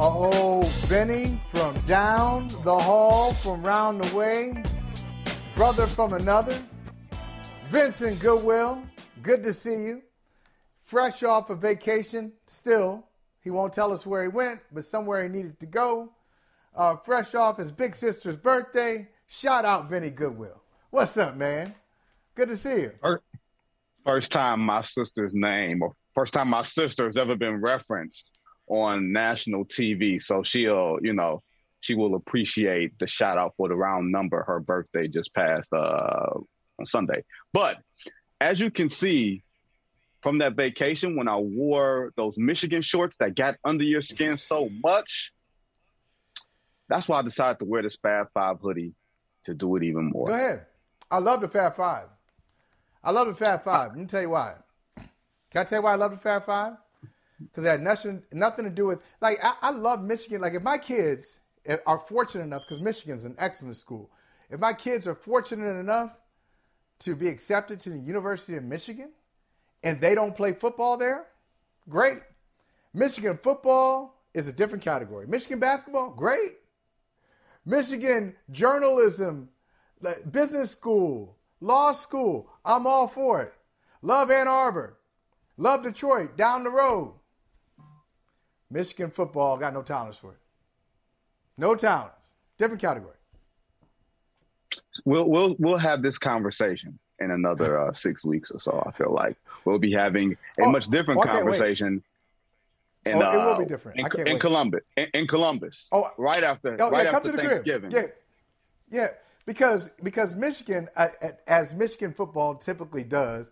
Oh, Benny from down the hall, from round the way, brother from another, Vincent Goodwill, good to see you. Fresh off a vacation, still. He won't tell us where he went, but somewhere he needed to go. Uh, fresh off his big sister's birthday. Shout out Benny Goodwill. What's up, man? Good to see you. First time my sister's name, or first time my sister has ever been referenced on national TV. So she'll, you know, she will appreciate the shout out for the round number. Her birthday just passed uh, on Sunday. But as you can see from that vacation, when I wore those Michigan shorts that got under your skin so much, that's why I decided to wear this Fab Five hoodie to do it even more. Go ahead. I love the Fab Five. I love the Fab Five. Let me tell you why. Can I tell you why I love the Fab Five? Because it had nothing nothing to do with like I, I love Michigan. Like if my kids are fortunate enough, because Michigan's an excellent school, if my kids are fortunate enough to be accepted to the University of Michigan, and they don't play football there, great. Michigan football is a different category. Michigan basketball, great. Michigan journalism, business school, law school, I'm all for it. Love Ann Arbor, love Detroit, down the road. Michigan football got no talents for it. No talents. Different category. We'll we'll we'll have this conversation in another uh, six weeks or so. I feel like we'll be having a oh, much different conversation. In, oh, it will be uh, different. In, in Columbus, in, in, Columbus. Oh, right after, oh, right yeah, after Thanksgiving. Yeah, yeah, because because Michigan, uh, as Michigan football typically does,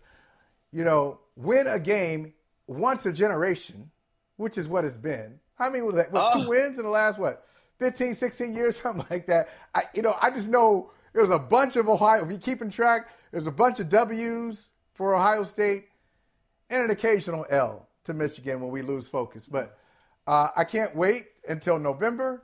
you know, win a game once a generation which is what it's been. How many was that? What, two ah. wins in the last, what, 15, 16 years, something like that. I, you know, I just know there was a bunch of Ohio, if you're keeping track, there's a bunch of W's for Ohio State and an occasional L to Michigan when we lose focus. But uh, I can't wait until November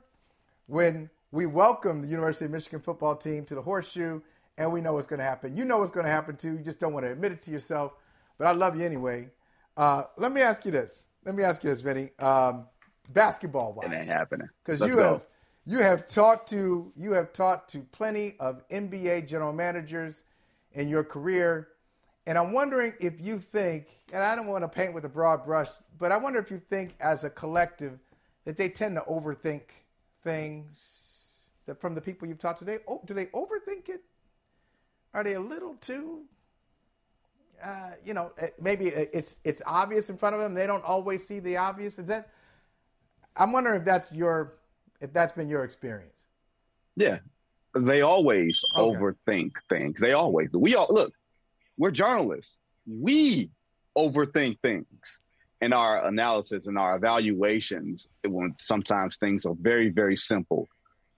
when we welcome the University of Michigan football team to the horseshoe and we know what's going to happen. You know what's going to happen too. You just don't want to admit it to yourself. But I love you anyway. Uh, let me ask you this let me ask you this, Vinny. Um, basketball wise, it ain't happening because you go. have you have taught to you have taught to plenty of NBA general managers in your career, and I'm wondering if you think, and I don't want to paint with a broad brush, but I wonder if you think as a collective that they tend to overthink things that from the people you've taught today. Oh, do they overthink it? Are they a little too uh, you know, maybe it's it's obvious in front of them. They don't always see the obvious. Is that? I'm wondering if that's your if that's been your experience. Yeah, they always okay. overthink things. They always do. We all look. We're journalists. We overthink things in our analysis and our evaluations. When sometimes things are very very simple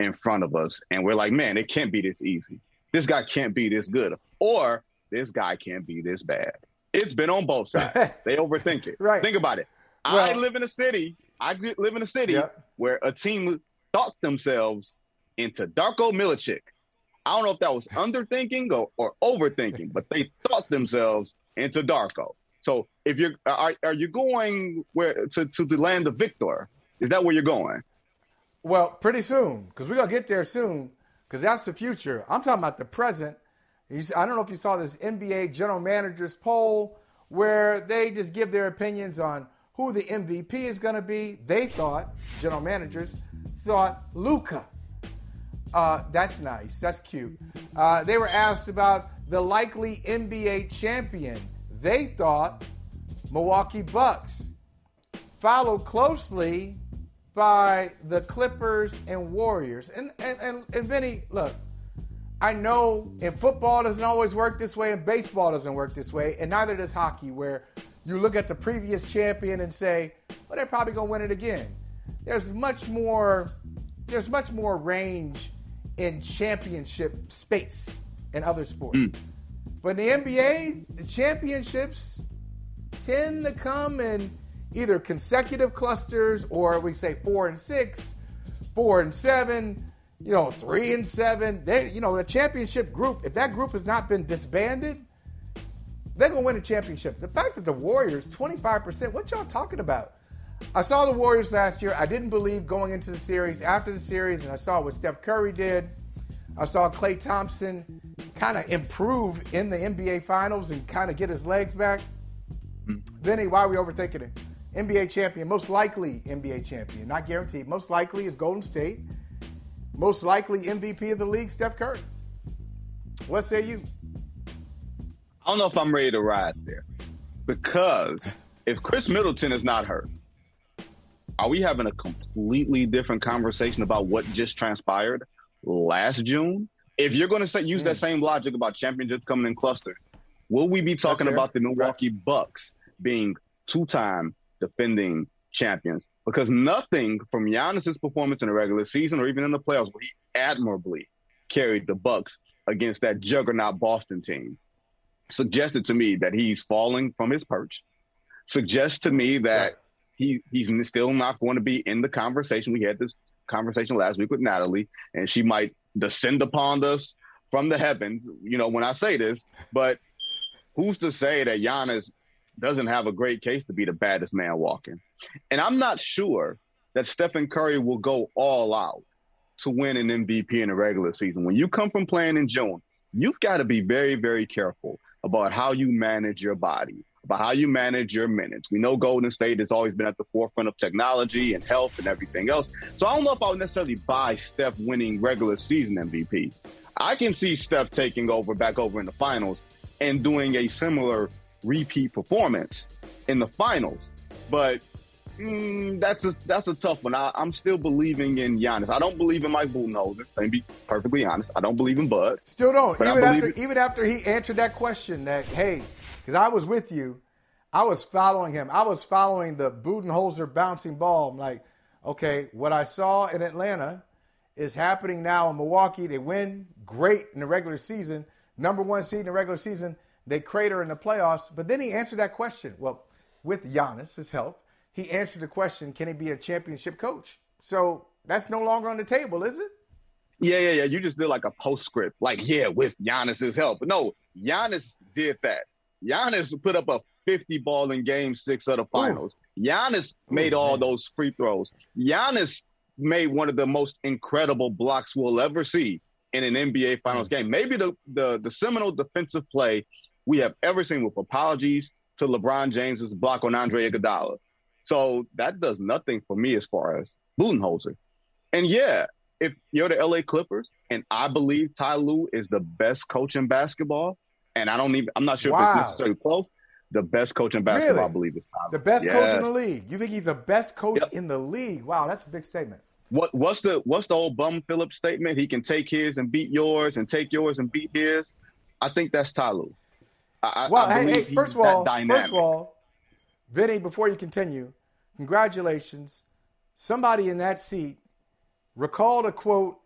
in front of us, and we're like, man, it can't be this easy. This guy can't be this good. Or this guy can't be this bad. It's been on both sides. they overthink it. Right. Think about it. Well, I live in a city. I live in a city where a team thought themselves into Darko Milicic. I don't know if that was underthinking or, or overthinking, but they thought themselves into Darko. So if you're are, are you going where to, to the land of Victor? Is that where you're going? Well, pretty soon, because we're gonna get there soon, because that's the future. I'm talking about the present I don't know if you saw this NBA general managers poll where they just give their opinions on who the MVP is going to be. They thought, general managers thought Luka. Uh, that's nice. That's cute. Uh, they were asked about the likely NBA champion. They thought Milwaukee Bucks, followed closely by the Clippers and Warriors. And and and, and Vinny, look, I know in football doesn't always work this way, and baseball doesn't work this way, and neither does hockey, where you look at the previous champion and say, well, they're probably going to win it again. There's much more. There's much more range in championship space in other sports. Mm. But in the NBA, the championships tend to come in either consecutive clusters or we say four and six, four and seven, you know, three and seven. They, you know, the championship group, if that group has not been disbanded, they're gonna win a championship. The fact that the Warriors, 25%, what y'all talking about? I saw the Warriors last year. I didn't believe going into the series. After the series, and I saw what Steph Curry did. I saw Klay Thompson kind of improve in the NBA Finals and kind of get his legs back. Mm. Vinny, why are we overthinking it? NBA champion, most likely NBA champion, not guaranteed. Most likely is Golden State. Most likely MVP of the league, Steph Curry. What say you? I don't know if I'm ready to ride there because if Khris Middleton is not hurt, are we having a completely different conversation about what just transpired last June? If you're going to say, use mm. that same logic about championships coming in clusters, will we be talking about the Milwaukee right. Bucks being two-time defending champions? Because nothing from Giannis's performance in the regular season or even in the playoffs, where he admirably carried the Bucks against that juggernaut Boston team, suggested to me that he's falling from his perch. Suggests to me that he he's still not going to be in the conversation. We had this conversation last week with Natalie, and she might descend upon us from the heavens, you know, when I say this, but who's to say that Giannis doesn't have a great case to be the baddest man walking? And I'm not sure that Stephen Curry will go all out to win an MVP in the regular season. When you come from playing in June, you've got to be very, very careful about how you manage your body, about how you manage your minutes. We know Golden State has always been at the forefront of technology and health and everything else. So I don't know if I would necessarily buy Steph winning regular season MVP. I can see Steph taking over back over in the finals and doing a similar repeat performance in the finals. But mm, that's a that's a tough one. I, am still believing in Giannis. I don't believe in Mike Budenholzer. Let me be perfectly honest. I don't believe in Bud. Still don't. Even after even after he answered that question, that hey, because I was with you, I was following him. I was following the Budenholzer bouncing ball. I'm like, okay, what I saw in Atlanta is happening now in Milwaukee. They win great in the regular season, number one seed in the regular season. They crater in the playoffs. But then he answered that question. Well, with Giannis' help, he answered the question, can he be a championship coach? So that's no longer on the table, is it? Yeah, yeah, yeah. You just did like a postscript, like, yeah, with Giannis's help. No, Giannis did that. Giannis put up a 50 ball in game six of the finals. Ooh. Giannis made Ooh, all man. those free throws. Giannis made one of the most incredible blocks we'll ever see in an NBA Finals mm. game. Maybe the, the the seminal defensive play we have ever seen with apologies to LeBron James's block on Andre Iguodala. So that does nothing for me as far as Budenholzer. And yeah, if you're the LA Clippers and I believe Ty Lue is the best coach in basketball, and I don't even I'm not sure wow. if it's necessarily close. The best coach in basketball, really? I believe, is Ty The best coach in the league. You think he's the best coach yep. in the league? Wow, that's a big statement. What what's the what's the old Bum Phillips statement? He can take his and beat yours, and take yours and beat his. I think that's Ty Lue. I, well, I hey, hey, first of all, first of all, Vinny, before you continue, Congratulations. Somebody in that seat recalled a quote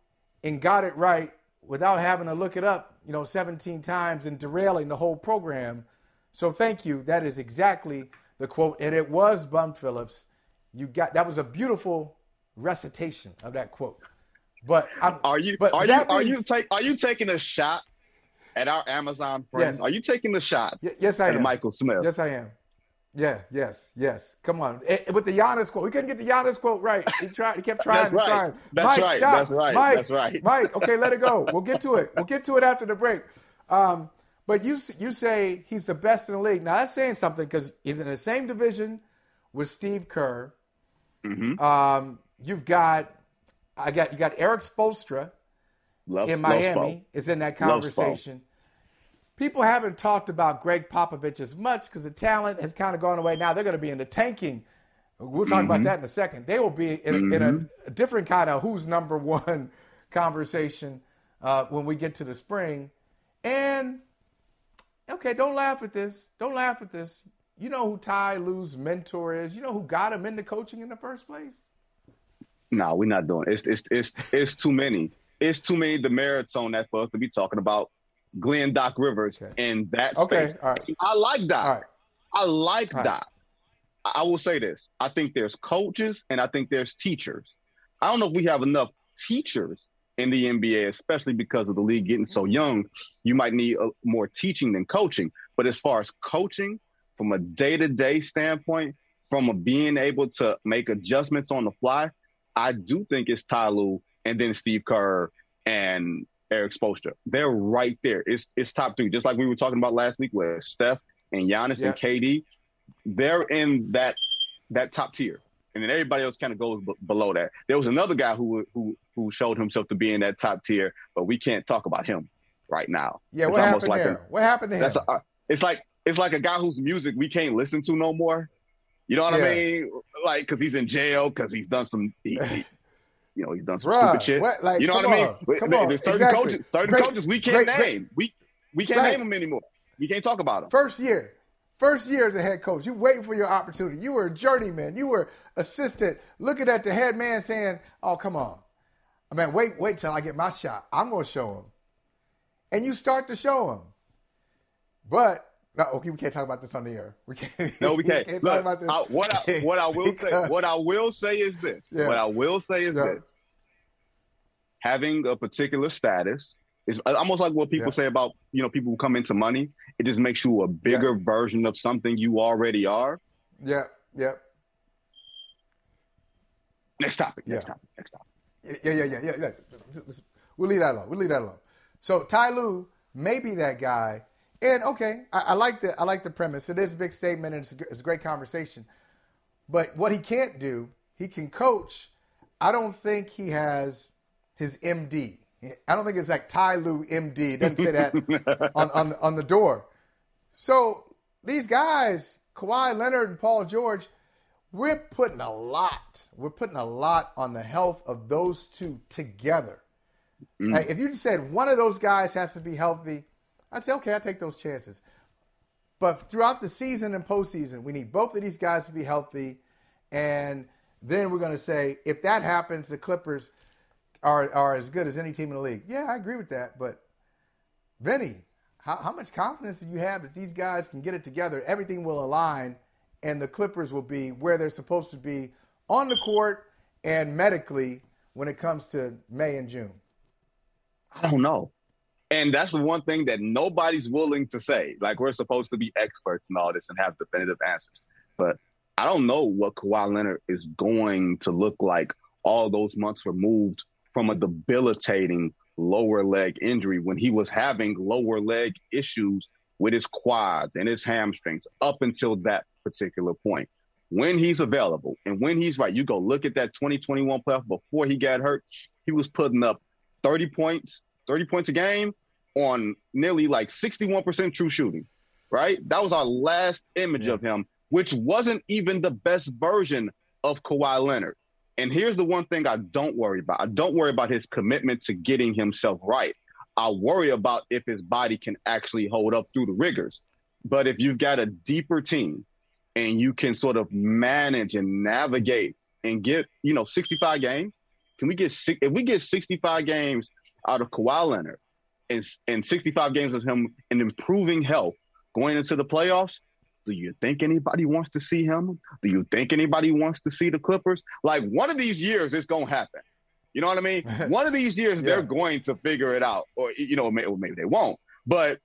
and got it right without having to look it up, you know, 17 times and derailing the whole program. So thank you. That is exactly the quote. And it was Bum Phillips. You got that was a beautiful recitation of that quote. But I'm, are you but are you means, are you take are you taking a shot at our Amazon friends? Yes. Are you taking the shot? Y- yes, I am. Michael Smith. Yes, I am. Yeah, yes, yes. Come on. It, eh, with the Giannis quote, we couldn't get the Giannis quote right. He tried. He kept trying That's right. trying. That's Mike, right. Stop. That's right. Mike, That's right. Mike, okay, let it go. We'll get to it. We'll get to it after the break. Um, but you you say he's the best in the league. Now that's saying something because he's in the same division with Steve Kerr. Mm-hmm. Um, you've got I got you got Erik Spoelstra love, in Miami is in that conversation people haven't talked about Gregg Popovich as much because the talent has kind of gone away. Now they're going to be in the tanking. We'll talk mm-hmm. about that in a second. They will be in, mm-hmm. in a, mm-hmm. a, different kind of who's number one conversation uh, when we get to the spring. And okay, don't laugh at this. Don't laugh at this. you know who Ty Lue's mentor is? You know who got him into coaching in the first place? No, we're not doing it. It's it's it's it's too many. It's too many demerits on that for us to be talking about Glenn Doc Rivers okay. in that okay, space. Right. I like Doc. Right. I like all Doc. Right. I will say this. I think there's coaches and I think there's teachers. I don't know if we have enough teachers in the NBA, especially because of the league getting so mm-hmm. young. You might need a, more teaching than coaching. But as far as coaching, from a day to day standpoint, from a being able to make adjustments on the fly, I do think it's Ty Lue and then Steve Kerr and Erik Spoelstra. They're right there. It's it's top three, just like we were talking about last week with Steph and Giannis yeah. and KD. They're in that that top tier, and then everybody else kind of goes b- below that. There was another guy who who who showed himself to be in that top tier, but we can't talk about him right now. Yeah, it's what happened like there? A, what happened to him? A, uh, it's like it's like a guy whose music we can't listen to no more. You know what yeah. I mean? Like, because he's in jail, because he's done some, he, he, you know, he's done some Bruh, stupid shit. What, like, you know what I mean? Come on, certain exactly. coaches, certain great, coaches we can't great, name. Great. We we can't right. name them anymore. We can't talk about them. First year, first year as a head coach, you waiting for your opportunity. You were a journeyman. You were assistant, looking at the head man, saying, "Oh, come on, I mean, wait, wait till I get my shot. I'm going to show him." And you start to show him, but no, okay, we can't talk about this on the air. We can't. No, we can't. we can't Look, talk about this. I, what I what I will say what I will say is this. Yeah. What I will say is yeah. this. Having a particular status is uh, almost like what people yeah. say about you know people who come into money. It just makes you a bigger version of something you already are. Yeah. Yeah. Next topic. Next topic. Next topic. Yeah, yeah, yeah, yeah, yeah. We'll leave that alone. We'll leave that alone. So Ty Lue may be that guy and okay, I, I, like the I like the premise. It is a big statement and it's a, it's a great conversation. But what he can't do, he can coach. I don't think he has his MD. I don't think it's like Ty Lue MD. It doesn't say that on, on, on the door. So these guys, Kawhi Leonard and Paul George, we're putting a lot. We're putting a lot on the health of those two together. Mm. Like if you said one of those guys has to be healthy, I'd say, okay, I take those chances. But throughout the season and postseason, we need both of these guys to be healthy. And then we're going to say, if that happens, the Clippers are, are as good as any team in the league. Yeah, I agree with that. But, Vinny, how, how much confidence do you have that these guys can get it together? Everything will align, and the Clippers will be where they're supposed to be on the court and medically when it comes to May and June? I don't know. And that's the one thing that nobody's willing to say. Like we're supposed to be experts in all this and have definitive answers. But I don't know what Kawhi Leonard is going to look like all those months removed from a debilitating lower leg injury when he was having lower leg issues with his quads and his hamstrings up until that particular point. When he's available and when he's right, you go look at that 2021 playoff before he got hurt, he was putting up 30 points, 30 points a game on nearly like 61% true shooting, right? That was our last image yeah. of him, which wasn't even the best version of Kawhi Leonard. And here's the one thing I don't worry about I don't worry about his commitment to getting himself right. I worry about if his body can actually hold up through the rigors. But if you've got a deeper team and you can sort of manage and navigate and get, you know, 65 games, can we get if we get 65 games out of Kawhi Leonard and, and 65 games of him in improving health going into the playoffs, do you think anybody wants to see him? Do you think anybody wants to see the Clippers? Like one of these years, it's gonna happen. You know what I mean? one of these years, yeah. they're going to figure it out, or you know, maybe, maybe they won't. But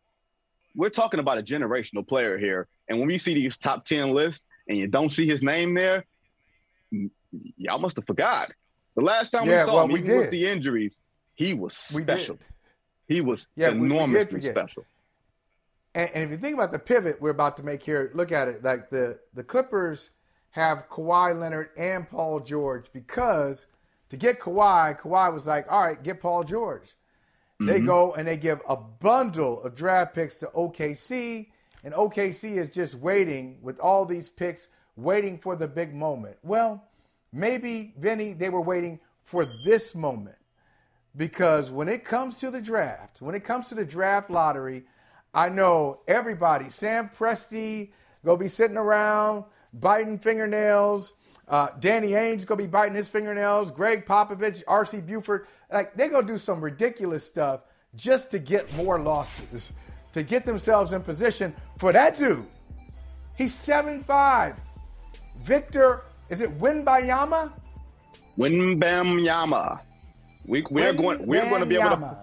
we're talking about a generational player here, and when we see these top ten lists and you don't see his name there, y'all must have forgot. The last time yeah, we saw well, him, we even did. with the injuries, he was special. He was yeah, enormously we, we special. And, and, if you think about the pivot we're about to make here, look at it. Like the the Clippers have Kawhi Leonard and Paul George because to get Kawhi, Kawhi was like, all right, get Paul George. Mm-hmm. They go and they give a bundle of draft picks to OKC, and OKC is just waiting with all these picks, waiting for the big moment. Well, maybe, Vinny, they were waiting for this moment because when it comes to the draft, when it comes to the draft lottery, I know everybody, Sam Presti, gonna be sitting around biting fingernails. Uh, Danny Ainge gonna be biting his fingernails. Gregg Popovich, R.C. Buford, like they're gonna do some ridiculous stuff just to get more losses, to get themselves in position for that dude. He's seven five. Victor, is it Wembanyama? Wembanyama. We we are going we are going to be able to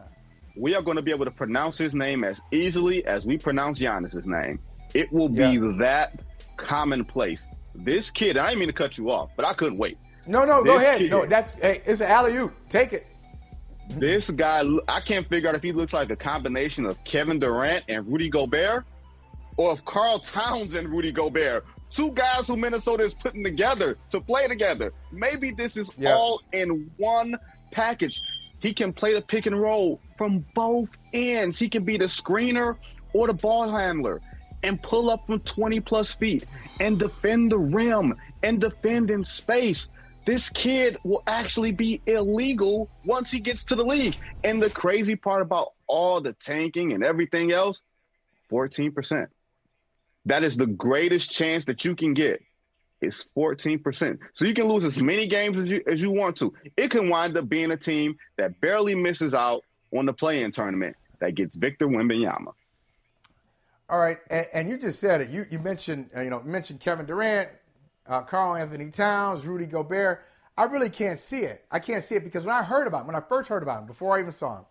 we are going to be able to pronounce his name as easily as we pronounce Giannis's name. It will be yeah. that commonplace. This kid, I didn't mean to cut you off, but I couldn't wait. No, no, this go ahead. Kid, no, that's hey, it's an alley oop. Take it. This guy, I can't figure out if he looks like a combination of Kevin Durant and Rudy Gobert, or if Karl Towns and Rudy Gobert, two guys who Minnesota is putting together to play together. Maybe this is yeah. all in one package. He can play the pick and roll from both ends. He can be the screener or the ball handler and pull up from 20 plus feet and defend the rim and defend in space. This kid will actually be illegal once he gets to the league. And the crazy part about all the tanking and everything else 14%. That is the greatest chance that you can get is 14%. So you can lose as many games as you as you want to. It can wind up being a team that barely misses out on the play-in tournament that gets Victor Wembanyama. All right, and, and you just said it. You you mentioned uh, you know mentioned Kevin Durant, uh, Karl-Anthony Towns, Rudy Gobert. I really can't see it. I can't see it because when I heard about him, when I first heard about him, before I even saw him,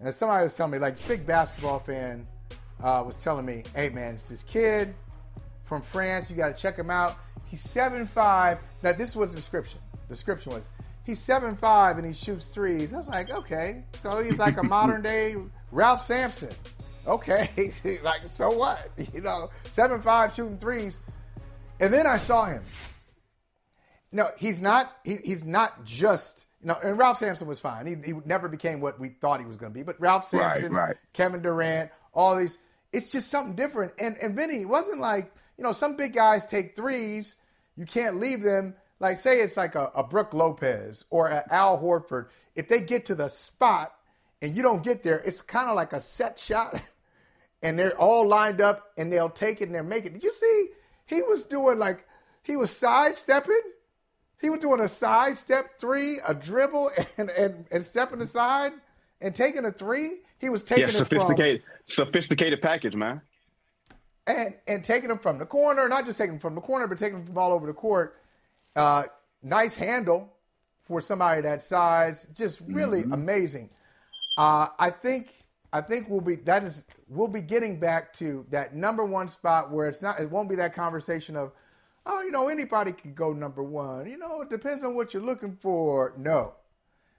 and somebody was telling me, like, this big basketball fan uh, was telling me, hey, man, it's this kid from France. You got to check him out. He's seven five. Now this was the description. Description was he's seven five and he shoots threes. I was like, okay, so he's like a modern day Ralph Sampson. Okay, like so what? You know, seven five shooting threes. And then I saw him. No, he's not. He, he's not just. You know, and Ralph Sampson was fine. He, he never became what we thought he was going to be. But Ralph Sampson, right, right. Kevin Durant, all these, it's just something different. And and Vinny, wasn't like you know, some big guys take threes. You can't leave them. Like, say it's like a, a Brook Lopez or an Al Horford. If they get to the spot and you don't get there, it's kind of like a set shot. and they're all lined up and they'll take it and they'll make it. Did you see? He was doing like, he was sidestepping. He was doing a sidestep three, a dribble, and, and, and stepping aside and taking a three. He was taking yeah, sophisticated, from, sophisticated package, man and and taking them from the corner, not just taking them from the corner, but taking them from all over the court. Uh, nice handle for somebody that size, just really mm-hmm. amazing. Uh, I think I think we'll be that is we'll be getting back to that number one spot where it's not it won't be that conversation of oh you know anybody could go number one you know it depends on what you're looking for no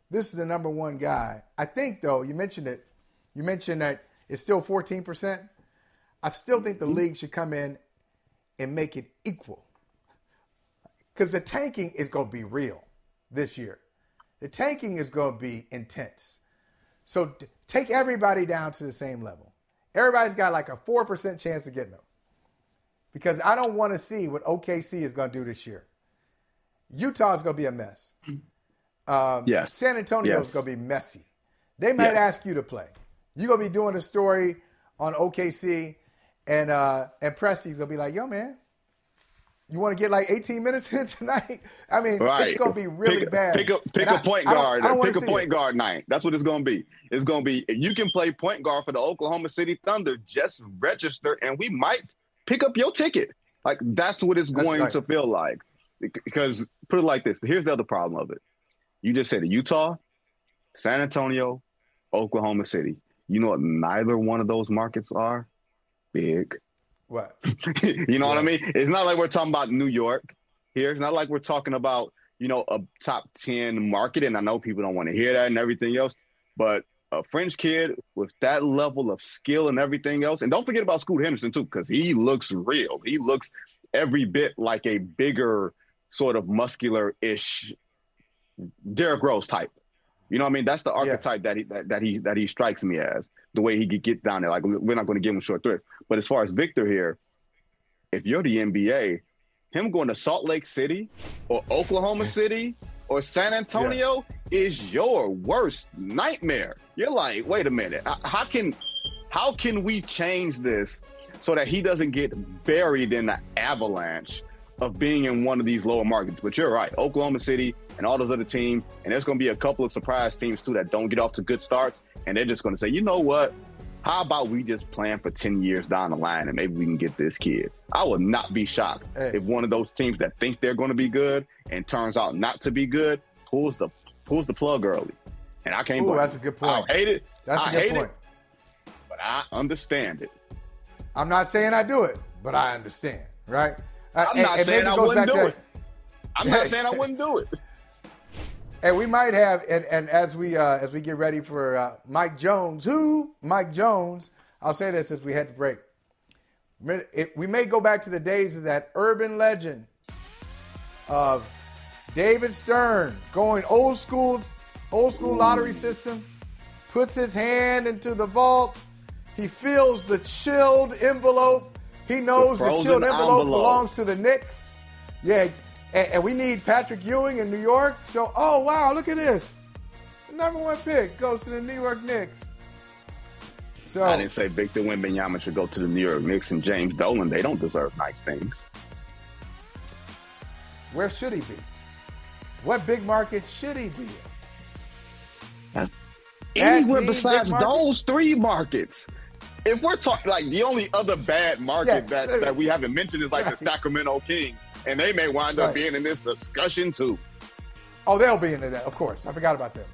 this is the number one guy I think though you mentioned it you mentioned that it's still 14 percent I still think the mm-hmm. league should come in and make it equal. Because the tanking is going to be real this year. The tanking is going to be intense. So t- take everybody down to the same level. Everybody's got like a 4% chance of getting them. Because I don't want to see what OKC is going to do this year. Utah is going to be a mess. Um, yes. San Antonio yes. is going to be messy. They might yes. ask you to play. You're going to be doing a story on OKC and uh, and Presti's gonna be like, "Yo, man, you want to get like 18 minutes in tonight? I mean, right. it's gonna be really pick, bad. Pick a pick and a point guard. I don't, I don't pick a point it. guard night. That's what it's gonna be. It's gonna be if you can play point guard for the Oklahoma City Thunder, just register, and we might pick up your ticket. Like that's what it's going right. to feel like. Because put it like this: here's the other problem of it. You just said Utah, San Antonio, Oklahoma City. You know what? Neither one of those markets are big. What? you know what I mean? It's not like we're talking about New York here. It's not like we're talking about, you know, a top 10 market. And I know people don't want to hear that and everything else. But a French kid with that level of skill and everything else. And don't forget about Scoot Henderson, too, because he looks real. He looks every bit like a bigger, sort of muscular ish Derrick Rose type. You know what I mean? That's the archetype yeah. that he that, that he that he strikes me as the way he could get down there. Like we're not going to give him short threats. But as far as Victor here, if you're the NBA, him going to Salt Lake City or Oklahoma City or San Antonio yeah. is your worst nightmare. You're like, wait a minute, how can how can we change this so that he doesn't get buried in the avalanche of being in one of these lower markets. But you're right, Oklahoma City and all those other teams, and there's going to be a couple of surprise teams too that don't get off to good starts, and they're just going to say, you know what? How about we just plan for 10 years down the line and maybe we can get this kid? I would not be shocked hey. if one of those teams that think they're going to be good and turns out not to be good pulls the pulls the plug early. And I can't. Ooh, that's a good point. I hate it. That's I a good point. It, but I understand it. I'm not saying I do it, but I understand, right? I'm not and, saying I wouldn't do it. I'm not saying I wouldn't do it. And we might have, and, and as we uh, as we get ready for uh, Mike Jones, who Mike Jones, I'll say this as we head to break. We may go back to the days of that urban legend of David Stern going old school, old school lottery system, puts his hand into the vault, he feels the chilled envelope. He knows the, the chilled envelope, envelope belongs to the Knicks. Yeah, and, and, we need Patrick Ewing in New York. So, oh wow, look at this. The number one pick goes to the New York Knicks. So I didn't say Victor Wembanyama should go to the New York Knicks and James Dolan. They don't deserve nice things. Where should he be? What big market should he be in? Anywhere besides those three markets if we're talking like the only other bad market yeah, that, that we haven't mentioned is like right. the Sacramento Kings, and they may wind up being in this discussion too. Oh, they'll be in that, of course. I forgot about them.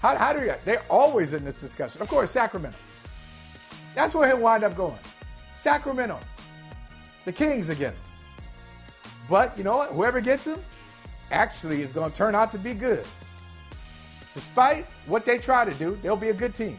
How, how do you? They're always in this discussion. Of course, Sacramento. That's where he'll wind up going. Sacramento. The Kings again. But you know what? Whoever gets him actually is going to turn out to be good. Despite what they try to do, they'll be a good team.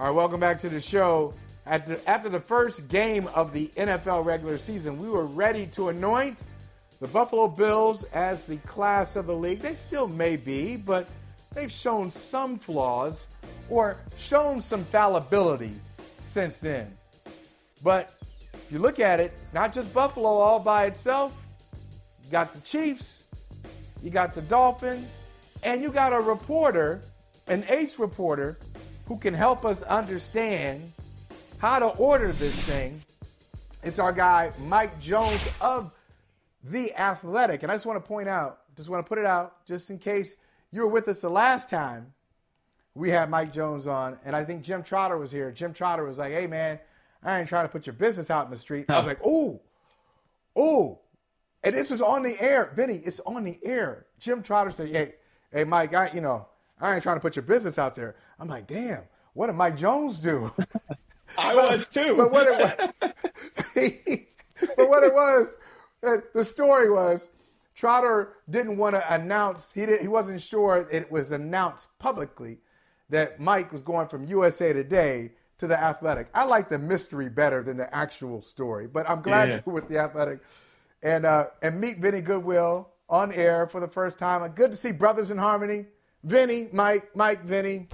All right, welcome back to the show. The, after the first game of the NFL regular season, we were ready to anoint the Buffalo Bills as the class of the league. They still may be, but they've shown some flaws or shown some fallibility since then. But if you look at it, it's not just Buffalo all by itself. You got the Chiefs, you got the Dolphins, and you got a reporter, an ace reporter, who can help us understand how to order this thing. It's our guy, Mike Jones of The Athletic. And I just want to point out, just want to put it out, just in case you were with us the last time we had Mike Jones on, and I think Jim Trotter was here. Jim Trotter was like, hey, man, I ain't trying to put your business out in the street. I was like, ooh, ooh. And this is on the air. Vinny, it's on the air. Jim Trotter said, hey, hey, Mike, I, you know, I ain't trying to put your business out there. I'm like, damn, what did Mike Jones do? I but, was too. But what it was, but what it was, the story was, Trotter didn't want to announce. He didn't. He wasn't sure it was announced publicly that Mike was going from USA Today to the Athletic. I like the mystery better than the actual story, but I'm glad yeah. you're with the Athletic. And uh, and meet Vinny Goodwill on air for the first time. Good to see Brothers in Harmony. Vinny, Mike, Mike, Vinny.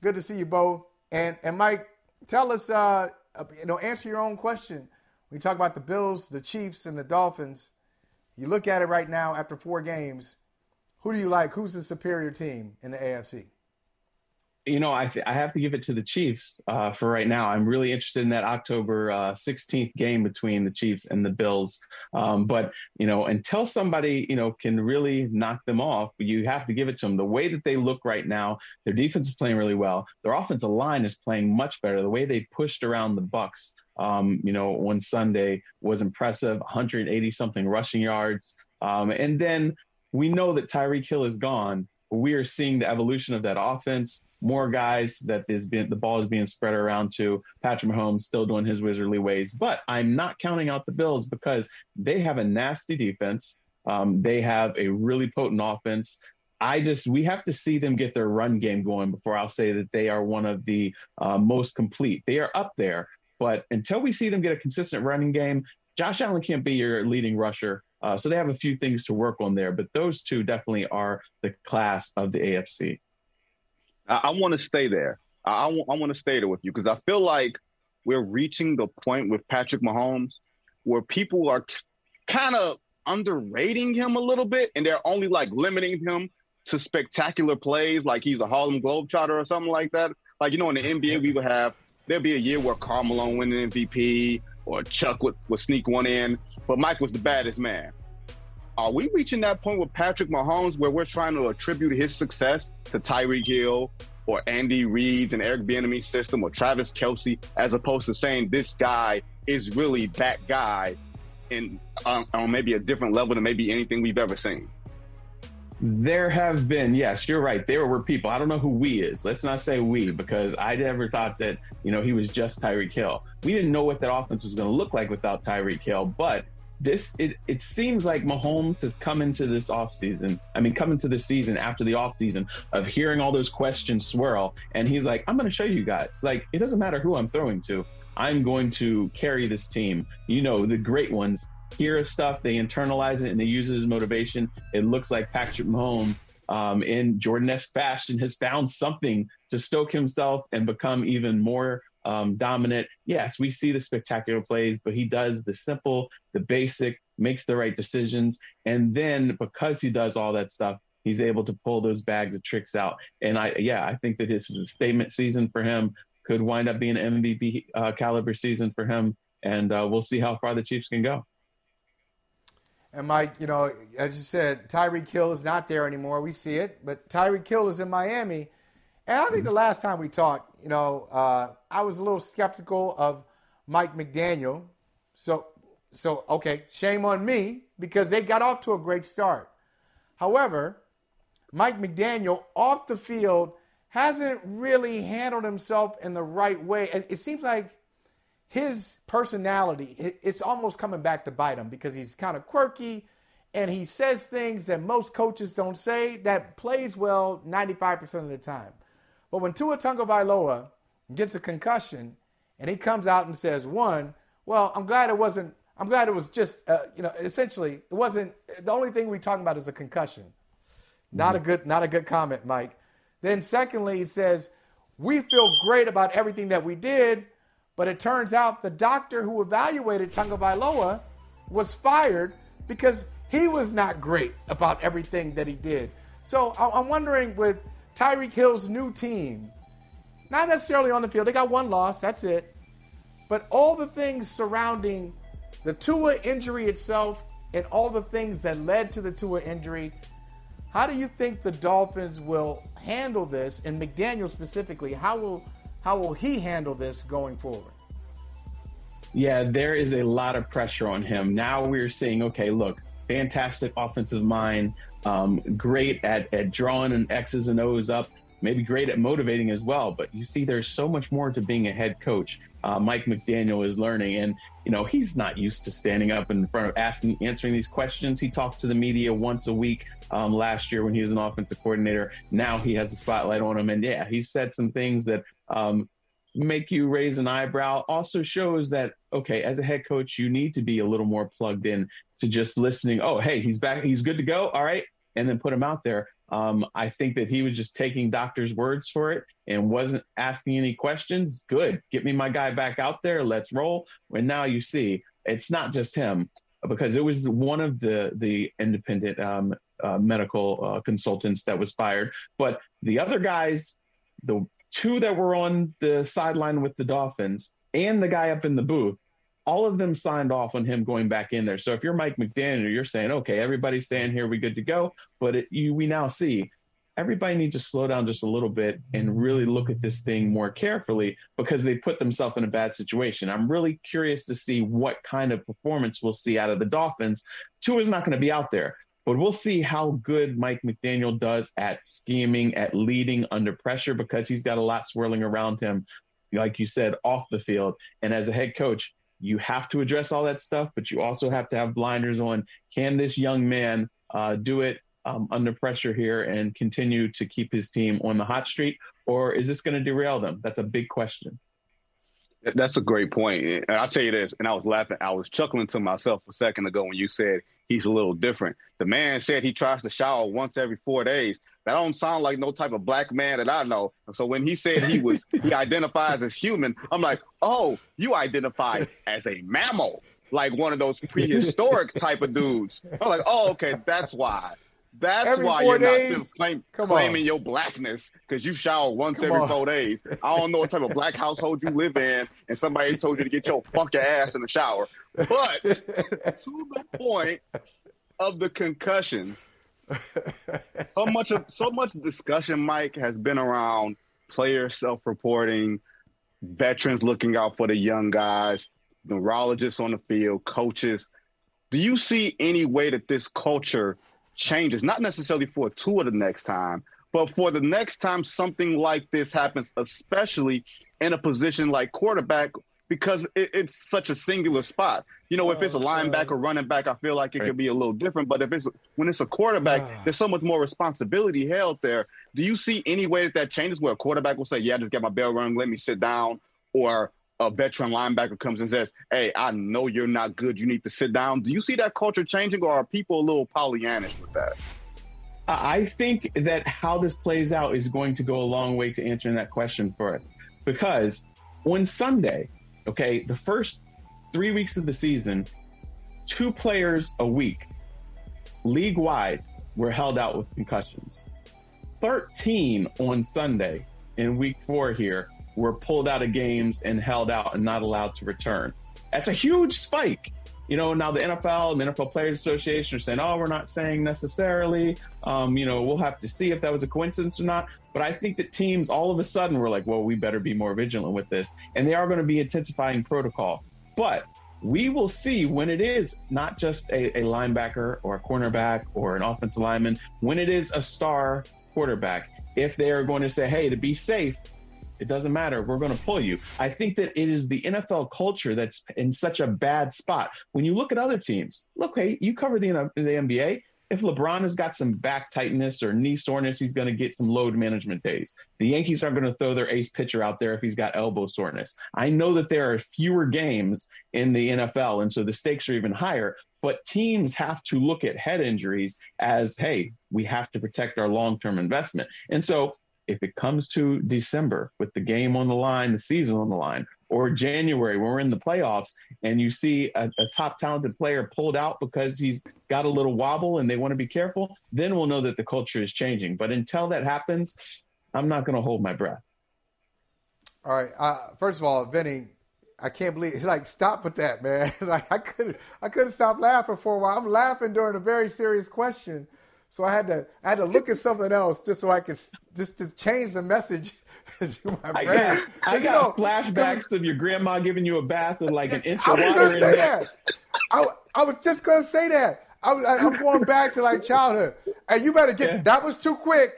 Good to see you both. And and Mike, tell us, uh, you know, answer your own question. You talk about the Bills, the Chiefs, and the Dolphins, you look at it right now after four games. Who do you like? Who's the superior team in the AFC? You know, I, th- I have to give it to the Chiefs uh, for right now. I'm really interested in that October uh, 16th game between the Chiefs and the Bills. Um, but, you know, until somebody, you know, can really knock them off, you have to give it to them. The way that they look right now, their defense is playing really well. Their offensive line is playing much better. The way they pushed around the Bucs, um, you know, one Sunday was impressive 180 something rushing yards. Um, and then we know that Tyreek Hill is gone we are seeing the evolution of that offense. More guys that is being the ball is being spread around to. Patrick Mahomes still doing his wizardly ways, but I'm not counting out the Bills because they have a nasty defense. Um, they have a really potent offense. I just we have to see them get their run game going before I'll say that they are one of the uh, most complete. They are up there, but until we see them get a consistent running game, Josh Allen can't be your leading rusher. Uh, so they have a few things to work on there, but those two definitely are the class of the AFC. I, I want to stay there. I, want to stay there with you because I feel like we're reaching the point with Patrick Mahomes where people are kind of underrating him a little bit and they're only like limiting him to spectacular plays like he's a Harlem Globetrotter or something like that. Like, you know, in the NBA, we would have, there'd be a year where Karl Malone win an MVP or Chuck would, would sneak one in, but Mike was the baddest man. Are we reaching that point with Patrick Mahomes where we're trying to attribute his success to Tyreek Hill or Andy Reid and Eric Bieniemy system or Travis Kelce, as opposed to saying this guy is really that guy in on, on maybe a different level than maybe anything we've ever seen? There have been, yes, you're right. There were people. I don't know who we is. Let's not say we, because I never thought that you know he was just Tyreek Hill. We didn't know what that offense was going to look like without Tyreek Hill, but this it, it seems like Mahomes has come into this offseason. I mean, come into the season after the offseason of hearing all those questions swirl, and he's like, I'm going to show you guys. Like, it doesn't matter who I'm throwing to. I'm going to carry this team. You know, the great ones hear stuff, they internalize it, and they use it as motivation. It looks like Patrick Mahomes um, in Jordan-esque fashion has found something to stoke himself and become even more um, dominant. Yes, we see the spectacular plays, but he does the simple, the basic, makes the right decisions. And then because he does all that stuff, he's able to pull those bags of tricks out. And I, yeah, I think that this is a statement season for him. Could wind up being an MVP uh, caliber season for him. And uh, we'll see how far the Chiefs can go. And Mike, you know, as you said, Tyreek Hill is not there anymore. We see it, but Tyreek Hill is in Miami. And I think the last time we talked, you know, uh, I was a little skeptical of Mike McDaniel. So, so okay, shame on me because they got off to a great start. However, Mike McDaniel off the field hasn't really handled himself in the right way. It seems like his personality, it's almost coming back to bite him because he's kind of quirky and he says things that most coaches don't say that plays well 95% of the time. But when Tua Tagovailoa gets a concussion and he comes out and says, one, well, I'm glad it wasn't, I'm glad it was just, uh, you know, essentially, it wasn't, the only thing we're talking about is a concussion. Not mm-hmm. a good, not a good comment, Mike. Then secondly, he says, we feel great about everything that we did, but it turns out the doctor who evaluated Tagovailoa was fired because he was not great about everything that he did. So I'm wondering with Tyreek Hill's new team, not necessarily on the field, they got one loss, that's it. But all the things surrounding the Tua injury itself and all the things that led to the Tua injury, how do you think the Dolphins will handle this, and McDaniel specifically, how will how will he handle this going forward? Yeah, there is a lot of pressure on him. Now we're seeing, okay, look, fantastic offensive mind, um, great at, at drawing an X's and O's up, maybe great at motivating as well. But you see, there's so much more to being a head coach. Uh, Mike McDaniel is learning, and you know he's not used to standing up in front of asking, answering these questions. He talked to the media once a week um, last year when he was an offensive coordinator. Now he has a spotlight on him, and yeah, he said some things that um, make you raise an eyebrow also shows that okay as a head coach you need to be a little more plugged in to just listening oh hey he's back he's good to go all right and then put him out there. Um, i think that he was just taking doctor's words for it and wasn't asking any questions. Good. Get me my guy back out there. Let's roll. And now you see it's not just him because it was one of the the independent um, uh, medical uh, consultants that was fired. But the other guys the two that were on the sideline with the Dolphins and the guy up in the booth, all of them signed off on him going back in there. So if you're Mike McDaniel, you're saying, okay, everybody's staying here we good to go, but it, you, we now see everybody needs to slow down just a little bit and mm-hmm. really look at this thing more carefully because they put themselves in a bad situation. I'm really curious to see what kind of performance we'll see out of the Dolphins. Tua is not going to be out there. But we'll see how good Mike McDaniel does at scheming, at leading under pressure, because he's got a lot swirling around him, like you said, off the field. And as a head coach, you have to address all that stuff, but you also have to have blinders on. Can this young man uh, do it um, under pressure here and continue to keep his team on the hot streak, or is this going to derail them? That's a big question. That's a great point. And I'll tell you this, and I was laughing, I was chuckling to myself a second ago when you said he's a little different. The man said he tries to shower once every four days. That don't sound like no type of black man that I know. So when he said he was he identifies as human, I'm like, oh, you identify as a mammal, like one of those prehistoric type of dudes. I'm like, oh, okay, that's why. That's Every why you're days? not just claim, claiming on. your blackness because you shower once Come every on. four days. I don't know what type of black household you live in, and somebody told you to get your funky ass in the shower. But to the point of the concussions, so much of so much discussion, Mike, has been around players self-reporting, veterans looking out for the young guys, neurologists on the field, coaches. Do you see any way that this culture changes? Not necessarily for Tua the next time, but for the next time something like this happens, especially in a position like quarterback, because it, it's such a singular spot. You know, if it's a oh, linebacker, running back, I feel like it could be a little different. But if it's when it's a quarterback, ah. there's so much more responsibility held there. Do you see any way that that changes where a quarterback will say, "Yeah, just get my bell rung, let me sit down," or a veteran linebacker comes and says, "Hey, I know you're not good. You need to sit down." Do you see that culture changing, or are people a little Pollyannish with that? I I think that how this plays out is going to go a long way to answering that question for us. Because on Sunday, okay, the first three weeks of the season, two players a week, league wide, were held out with concussions. 13 on Sunday in week four here were pulled out of games and held out and not allowed to return. That's a huge spike. You know, now the NFL and the NFL Players Association are saying, oh, we're not saying necessarily. Um, you know, we'll have to see if that was a coincidence or not. But I think that teams all of a sudden were like, well, we better be more vigilant with this. And they are going to be intensifying protocol. But we will see when it is not just a, a linebacker or a cornerback or an offensive lineman, when it is a star quarterback, if they are going to say, hey, to be safe, it doesn't matter. We're going to pull you. I think that it is the NFL culture that's in such a bad spot. When you look at other teams, look, hey, you cover the, the NBA. If LeBron has got some back tightness or knee soreness, he's going to get some load management days. The Yankees aren't going to throw their ace pitcher out there if he's got elbow soreness. I know that there are fewer games in the NFL, and so the stakes are even higher. But teams have to look at head injuries as, hey, we have to protect our long term investment. And so if it comes to December with the game on the line, the season on the line, or January when we're in the playoffs and you see a, a, top talented player pulled out because he's got a little wobble and they want to be careful, then we'll know that the culture is changing. But until that happens, I'm not going to hold my breath. All right. Uh, first of all, Vinny, I can't believe like stop with that, man. like I couldn't I couldn't stop laughing for a while. I'm laughing during a very serious question. So I had to I had to look at something else just so I could just to change the message to my I got, I You got know, flashbacks of your grandma giving you a bath with like an inch I of water in it. that. I, I was just gonna say that. I, I'm going back to like childhood, and you better get. Yeah. That was too quick.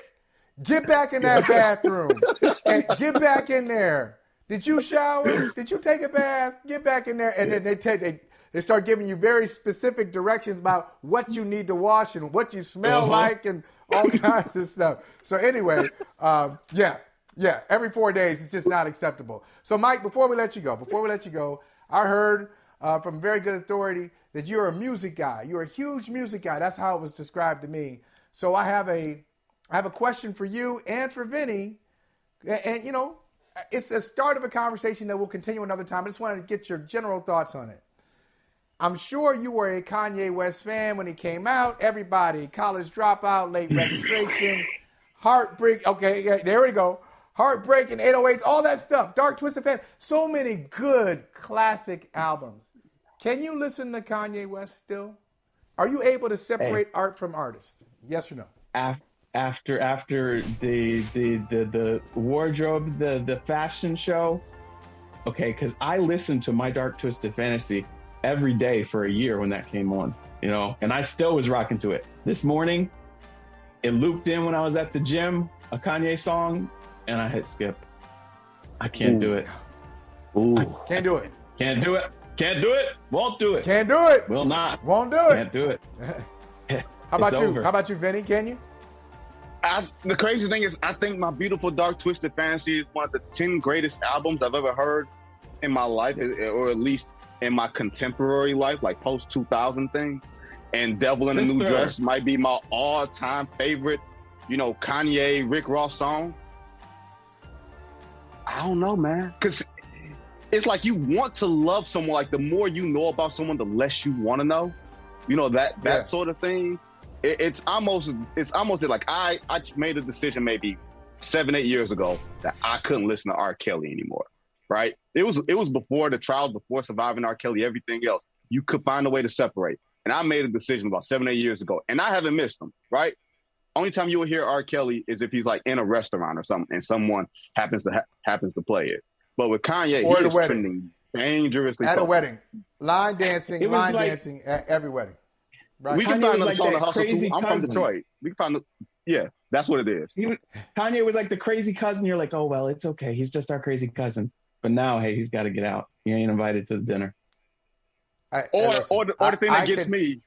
Get back in that bathroom and get back in there. Did you shower? Did you take a bath? Get back in there, and then they take they. They start giving you very specific directions about what you need to wash and what you smell Uh-huh. like and all kinds of stuff. So anyway, um, yeah, yeah. Every four days, it's just not acceptable. So Mike, before we let you go, before we let you go, I heard uh, from very good authority that you're a music guy. You're a huge music guy. That's how it was described to me. So I have a, I have a question for you and for Vinny, and, and you know, it's the start of a conversation that will continue another time. I just wanted to get your general thoughts on it. I'm sure you were a Kanye West fan when he came out. Everybody, college dropout, late registration, heartbreak. Okay, yeah, there we go. Heartbreaking 808s, all that stuff. Dark Twisted Fan. So many good classic albums. Can you listen to Kanye West still? Are you able to separate art from artist? Yes or no? Af- After after the the the, the wardrobe, the the fashion show. Okay, because I listened to My Dark Twisted Fantasy every day for a year when that came on, you know, and I still was rocking to it. This morning, it looped in when I was at the gym, a Kanye song, and I hit skip. I can't do it. Ooh. Can't do it. Can't do it. Can't do it. Won't do it. Can't do it. Will not. Won't do it. Can't do it. How about It's you? over. How about you, Vinny? Can you? I, the crazy thing is, I think my beautiful dark twisted fantasy is one of the ten greatest albums I've ever heard in my life, or at least in my contemporary life, like post two thousand thing. And Devil in a New. Dress might be my all time favorite, you know, Kanye Rick Ross song. I don't know, man, because it's like you want to love someone. Like the more you know about someone, the less you want to know. You know that that Yeah. sort of thing. It, it's almost it's almost like I I made a decision maybe seven eight years ago that I couldn't listen to R. Kelly anymore. Right? It was it was before the trials, before surviving R. Kelly, everything else. You could find a way to separate. And I made a decision about seven eight years ago, and I haven't missed them, Right? Only time you will hear R. Kelly is if he's like in a restaurant or something, and someone happens to ha- happens to play it. But with Kanye, Or at he is wedding. trending dangerously. At a wedding, line dancing, It was line like- dancing at every wedding. Right. We can Kanye find was them like on the hustle too. crazy I'm from. Detroit. We can find the yeah, that's what it is. He was, Kanye was like the crazy cousin. You're like, oh well, it's okay. He's just our crazy cousin. But now, hey, he's got to get out. He ain't invited to the dinner. I- Or listen, or the, or the I- thing that I gets can- me,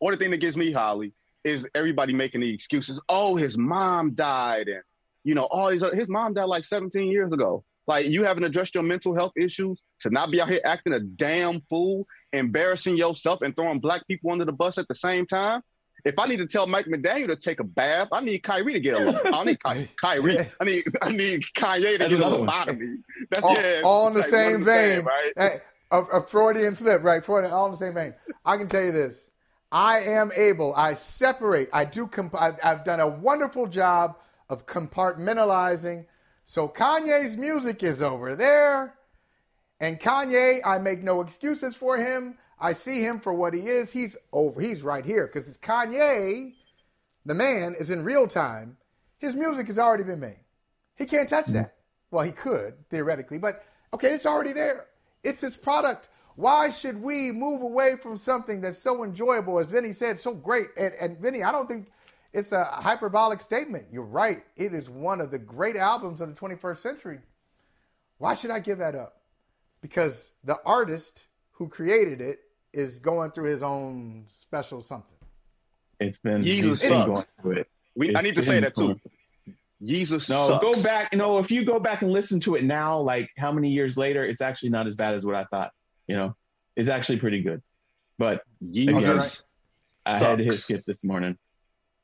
or the thing that gets me, Holly, is everybody making the excuses. Oh, his mom died, and you know, all these. Other, his mom died like 17 years ago. Like you haven't addressed your mental health issues to not be out here acting a damn fool, embarrassing yourself, and throwing black people under the bus at the same time. If I need to tell Mike McDaniel to take a bath, I need Kyrie to get a little. I need Ky- Kyrie. Yeah. I need I need Kanye to That's get a another little one. lobotomy. That's all, yeah, all in the like same and the same, vein. right? Hey, a, a Freudian slip, right? Freudian, all in the same vein. I can tell you this. I am able, I separate, I do, comp- I've, I've done a wonderful job of compartmentalizing. So Kanye's music is over there. And Kanye, I make no excuses for him. I see him for what he is. He's over. He's right here because it's Kanye. The man is in real time. His music has already been made. He can't touch mm-hmm. that. Well, he could theoretically, but okay, it's already there. It's his product. Why should we move away from something that's so enjoyable, as Vinny said, so great? And, and Vinny, I don't think it's a hyperbolic statement. You're right. It is one of the great albums of the 21st century. Why should I give that up? Because the artist who created it is going through his own special something. It's been, Jesus he's been sucks. going through it. We, I need to say that too. Jesus No, sucks. go back. You know, if you go back and listen to it now, like how many years later, it's actually not as bad as what I thought. You know, it's actually pretty good. But Jesus, Again, right. I had to hit skip this morning.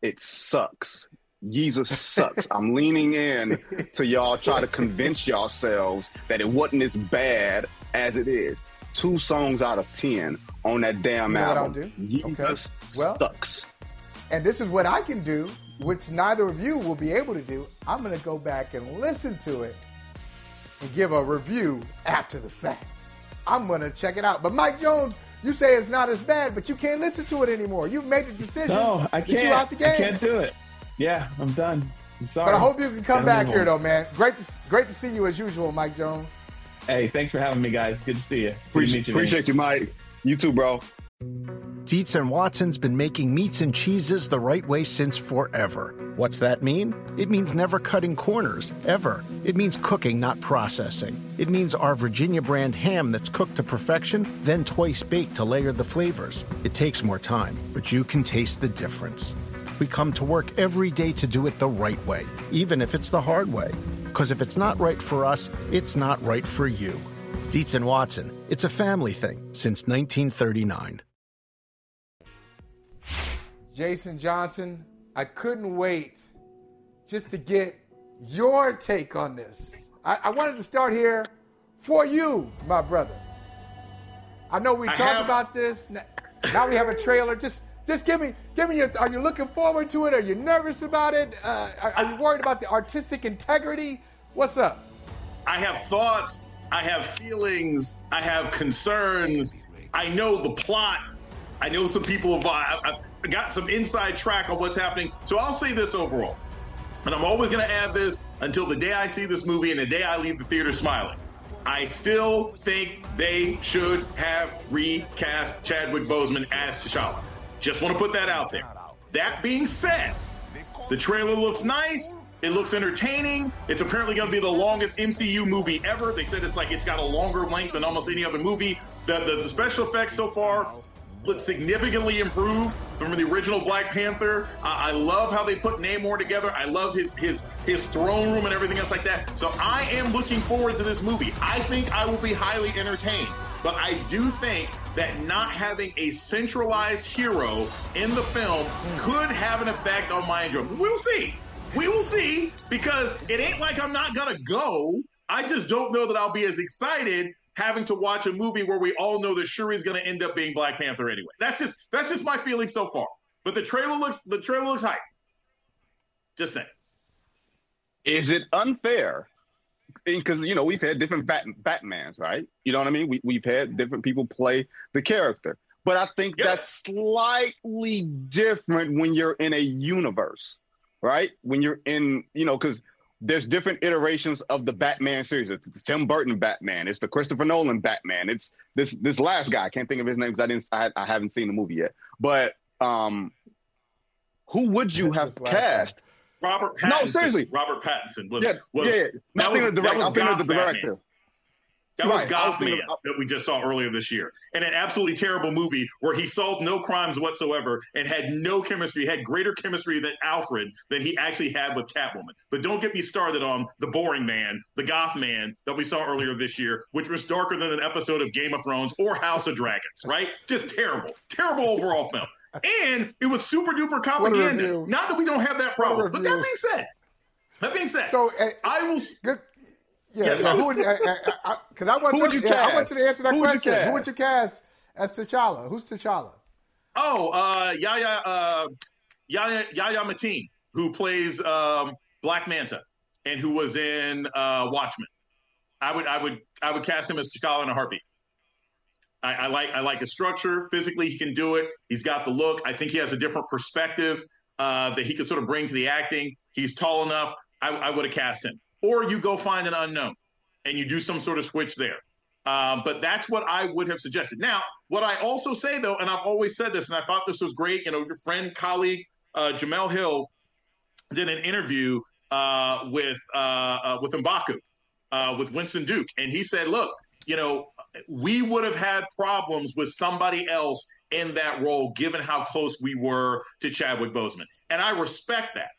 it sucks. Jesus sucks. I'm leaning in to y'all try to convince yourselves that it wasn't as bad as it is. Two songs out of ten on that damn You know what I'll album. do? Jesus Okay. Well- sucks. And this is what I can do, which neither of you will be able to do. I'm going to go back and listen to it and give a review after the fact. I'm going to check it out. But Mike Jones, you say it's not as bad, but you can't listen to it anymore. You've made the decision. No, I that You can't. out the game. I can't do it. Yeah, I'm done. I'm sorry. But I hope you can come Gotta back here, though, man. Great, to, great to see you as usual, Mike Jones. Hey, thanks for having me, guys. Good to see you. Appreciate, meet you, appreciate you, Mike. You too, bro. Dietz and Watson's been making meats and cheeses the right way since forever. What's that mean? It means never cutting corners, ever. It means cooking, not processing. It means our Virginia brand ham that's cooked to perfection, then twice baked to layer the flavors. It takes more time, but you can taste the difference. We come to work every day to do it the right way, even if it's the hard way. Because if it's not right for us, it's not right for you. Dietz and Watson, it's a family thing since 1939. Jason Johnson, I couldn't wait just to get your take on this. I, I wanted to start here for you, my brother. I know we I talked have- about this. N- Now we have a trailer. Just, just give me, give me your. Are you looking forward to it? Are you nervous about it? Uh, are, are you worried about the artistic integrity? What's up? I have thoughts, I have feelings, I have concerns. I know the plot. I know some people have I, I got some inside track on what's happening. So I'll say this overall. And I'm always going to add this until the day I see this movie and the day I leave the theater smiling. I still think they should have recast Chadwick Boseman as T'Challa. Just want to put that out there. That being said, the trailer looks nice. It looks entertaining. It's apparently going to be the longest MCU movie ever. They said it's like it's got a longer length than almost any other movie. The, the, the special effects so far look significantly improved from the original Black Panther. Uh, I love how they put Namor together. I love his his his throne room and everything else like that. So I am looking forward to this movie. I think I will be highly entertained. But I do think that not having a centralized hero in the film could have an effect on my enjoyment. We'll see. We will see because it ain't like I'm not gonna go. I just don't know that I'll be as excited having to watch a movie where we all know that Shuri's going to end up being Black Panther anyway. That's just that's just my feeling so far. But the trailer looks the trailer looks hype. Just saying. Is it unfair? Because you know we've had different Bat- Batmans, right? You know what I mean. We we've had different people play the character, but I think Yeah. that's slightly different when you're in a universe, right? When you're in, you know, because there's different iterations of the Batman series. It's the Tim Burton Batman. It's the Christopher Nolan Batman. It's this this last guy. I can't think of his name because I didn't. I, I haven't seen the movie yet. But um, who would you have cast? guy. Robert Pattinson. No, seriously. Robert Pattinson was Yeah, was yeah. that was, the that director. was thinking the Goth Batman. That was Right, was Gothman of- that we just saw earlier this year. And an absolutely terrible movie where he solved no crimes whatsoever and had no chemistry, had greater chemistry than Alfred than he actually had with Catwoman. But don't get me started on The Boring Man, The Goth Man that we saw earlier this year, which was darker than an episode of Game of Thrones or House of Dragons, right? Just terrible. Terrible overall film. And it was super duper propaganda. Not that we don't have that problem. But that being said, that being said, So, uh, I will. Good. Yeah, Yes. yeah, who would because I, want Who would you, you yeah, I want you to answer that Who would question. Who would you cast as T'Challa? Who's T'Challa? Oh, uh, Yahya, uh, Yahya, Yahya Mateen, who plays um, Black Manta, and who was in uh, Watchmen. I would, I would, I would cast him as T'Challa in a heartbeat. I, I like, I like his structure. Physically, he can do it. He's got the look. I think he has a different perspective uh, that he could sort of bring to the acting. He's tall enough. I, I would have cast him. Or you go find an unknown, and you do some sort of switch there. Um, but that's what I would have suggested. Now, what I also say though, and I've always said this, and I thought this was great. You know, your friend, colleague uh, Jemele Hill did an interview uh, with uh, uh, with Mbaku, uh, with Winston Duke, and he said, "Look, you know, we would have had problems with somebody else in that role, given how close we were to Chadwick Boseman, and I respect that.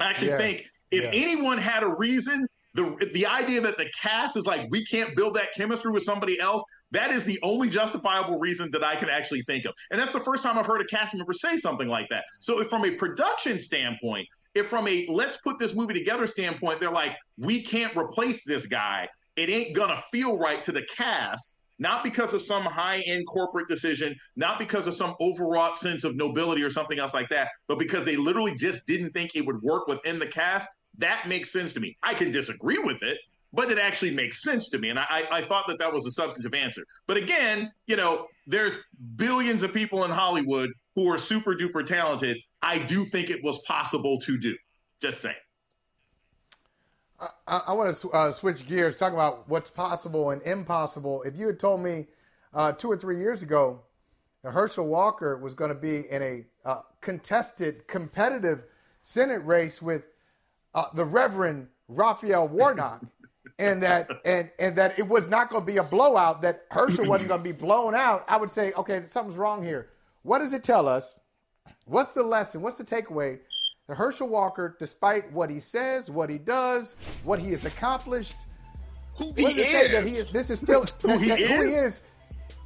I actually Yeah. think if Yeah. anyone had a reason." The, the idea that the cast is like we can't build that chemistry with somebody else that is the only justifiable reason that I can actually think of. And that's the first time I've heard a cast member say something like that. So, if from a production standpoint, if from a let's put this movie together standpoint, they're like, we can't replace this guy, it ain't gonna feel right to the cast. Not because of some high end corporate decision, not because of some overwrought sense of nobility or something else like that, but because they literally just didn't think it would work within the cast. That makes sense to me. I can disagree with it, but it actually makes sense to me. And I, I thought that that was a substantive answer. But again, you know, there's billions of people in Hollywood who are super duper talented. I do think it was possible to do. Just saying. I, I want to uh, switch gears, talk about what's possible and impossible. If you had told me uh, two or three years ago that Herschel Walker was going to be in a uh, contested, competitive Senate race with uh, the Reverend Raphael Warnock, and that and and that it was not going to be a blowout, that Herschel wasn't going to be blown out, I would say, okay, something's wrong here. What does it tell us? What's the lesson? What's the takeaway? The Herschel Walker, despite what he says, what he does, what he has accomplished, Who he it say that is. he is? This is still Who that- he that- who he is? is.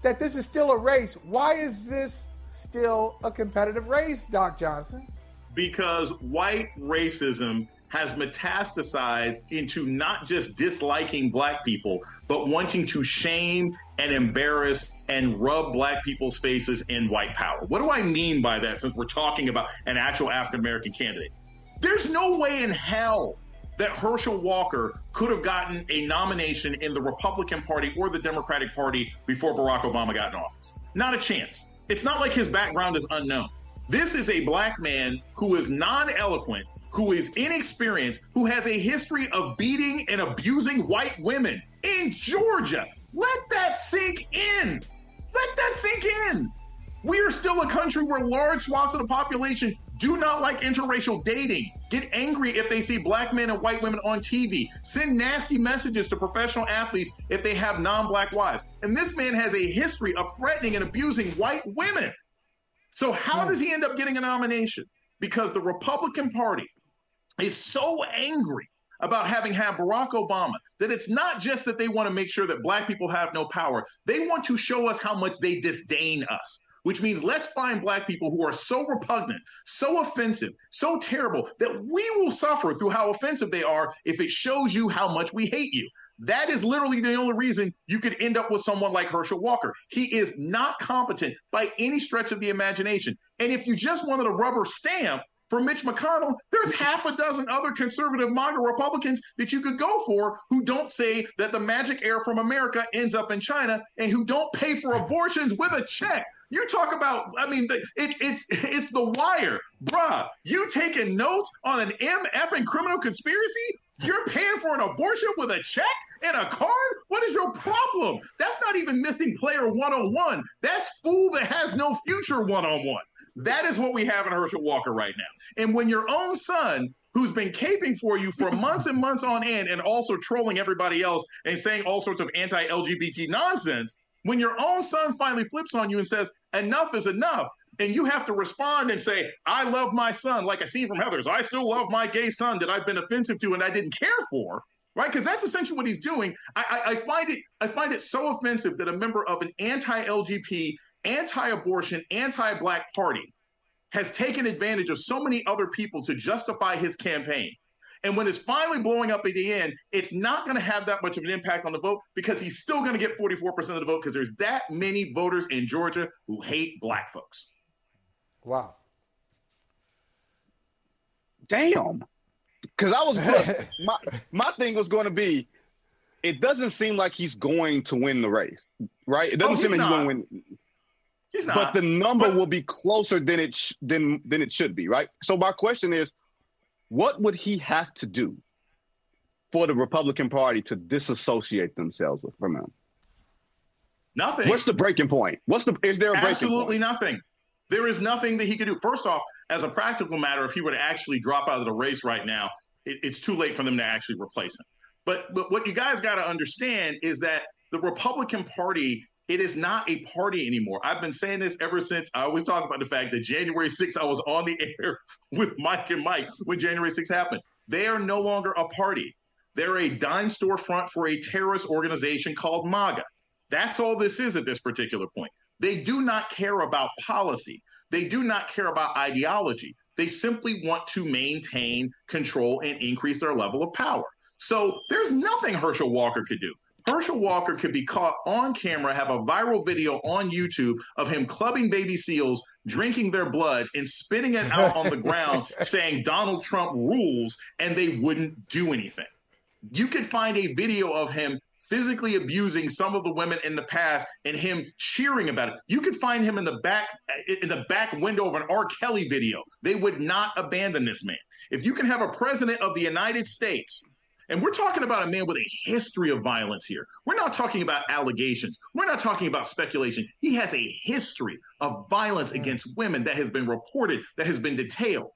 That this is still a race. Why is this still a competitive race, Doc Johnson? because white racism has metastasized into not just disliking black people, but wanting to shame and embarrass and rub black people's faces in white power. What do I mean by that since we're talking about an actual African American candidate? There's no way in hell that Herschel Walker could have gotten a nomination in the Republican Party or the Democratic Party before Barack Obama got in office. Not a chance. It's not like his background is unknown. This is a black man who is non eloquent, who is inexperienced, who has a history of beating and abusing white women in Georgia. Let that sink in. Let that sink in. We are still a country where large swaths of the population do not like interracial dating, get angry if they see black men and white women on TV, send nasty messages to professional athletes if they have non black wives. And this man has a history of threatening and abusing white women. So, how hmm. does he end up getting a nomination? Because the Republican Party is so angry about having had Barack Obama that it's not just that they want to make sure that black people have no power, they want to show us how much they disdain us which means let's find black people who are so repugnant, so offensive, so terrible that we will suffer through how offensive they are if it shows you how much we hate you. That is literally the only reason you could end up with someone like Herschel Walker. He is not competent by any stretch of the imagination. And if you just wanted a rubber stamp, for Mitch McConnell, there's half a dozen other conservative MAGA Republicans that you could go for who don't say that the magic air from America ends up in China and who don't pay for abortions with a check. You talk about, I mean, the, it's it's it's the wire, bruh. You taking notes on an MF and criminal conspiracy? You're paying for an abortion with a check and a card? What is your problem? That's not even missing player one on one. That's fool that has no future one on one. That is what we have in Herschel Walker right now. And when your own son who's been caping for you for months and months on end and also trolling everybody else and saying all sorts of anti LGBT nonsense, when your own son finally flips on you and says, enough is enough, and you have to respond and say, I love my son, like I see from Heather's, I still love my gay son that I've been offensive to and I didn't care for, right? Because that's essentially what he's doing. I, I, I, find it I find it so offensive that a member of an anti-LGBT, anti-abortion, anti-black party has taken advantage of so many other people to justify his campaign. And when it's finally blowing up at the end, it's not going to have that much of an impact on the vote because he's still going to get 44% of the vote because there's that many voters in Georgia who hate black folks. Wow. Damn. Because I was my my thing was going to be, it doesn't seem like he's going to win the race, right? It doesn't oh, seem like he's going to win. He's not. But the number but, will be closer than it sh- than than it should be, right? So my question is, what would he have to do for the Republican Party to disassociate themselves with from him? Nothing. What's the breaking point? What's the is there a Absolutely nothing. There is nothing that he could do. First off, as a practical matter, if he were to actually drop out of the race right now, it, it's too late for them to actually replace him. But but what you guys got to understand is that the Republican Party it is not a party anymore. I've been saying this ever since I always talk about the fact that January 6th, I was on the air with Mike and Mike when January 6th happened. They are no longer a party. They're a dime storefront for a terrorist organization called MAGA. That's all this is at this particular point. They do not care about policy. They do not care about ideology. They simply want to maintain control and increase their level of power. So there's nothing Herschel Walker could do. Herschel Walker could be caught on camera, have a viral video on YouTube of him clubbing baby seals, drinking their blood, and spitting it out on the ground, saying Donald Trump rules, and they wouldn't do anything. You could find a video of him physically abusing some of the women in the past and him cheering about it. You could find him in the back in the back window of an R. Kelly video. They would not abandon this man. If you can have a president of the United States and we're talking about a man with a history of violence here. We're not talking about allegations. We're not talking about speculation. He has a history of violence against women that has been reported, that has been detailed.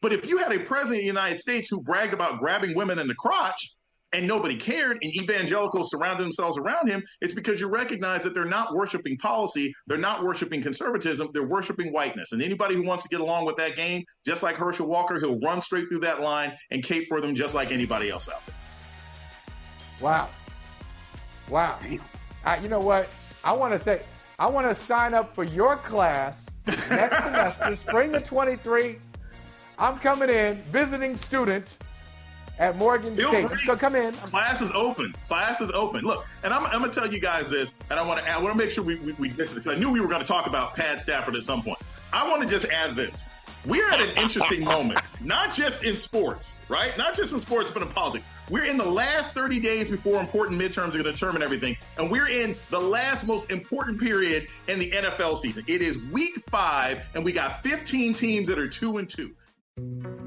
But if you had a president of the United States who bragged about grabbing women in the crotch, and nobody cared and evangelicals surrounded themselves around him, it's because you recognize that they're not worshiping policy, they're not worshiping conservatism, they're worshiping whiteness. And anybody who wants to get along with that game, just like Herschel Walker, he'll run straight through that line and cape for them just like anybody else out there. Wow. Wow. I, uh, you know what? I want to say, I want to sign up for your class next semester, spring of 23. I'm coming in, visiting student at Morgan Feel State. Free. So come in. Class is open. Class is open. Look, and I'm, I'm going to tell you guys this, and I want to I want to make sure we, we, we get to this. I knew we were going to talk about Pat Stafford at some point. I want to just add this. We're at an interesting moment, not just in sports, right? Not just in sports, but in politics. We're in the last 30 days before important midterms are going to determine everything. And we're in the last most important period in the NFL season. It is week five, and we got 15 teams that are two and two.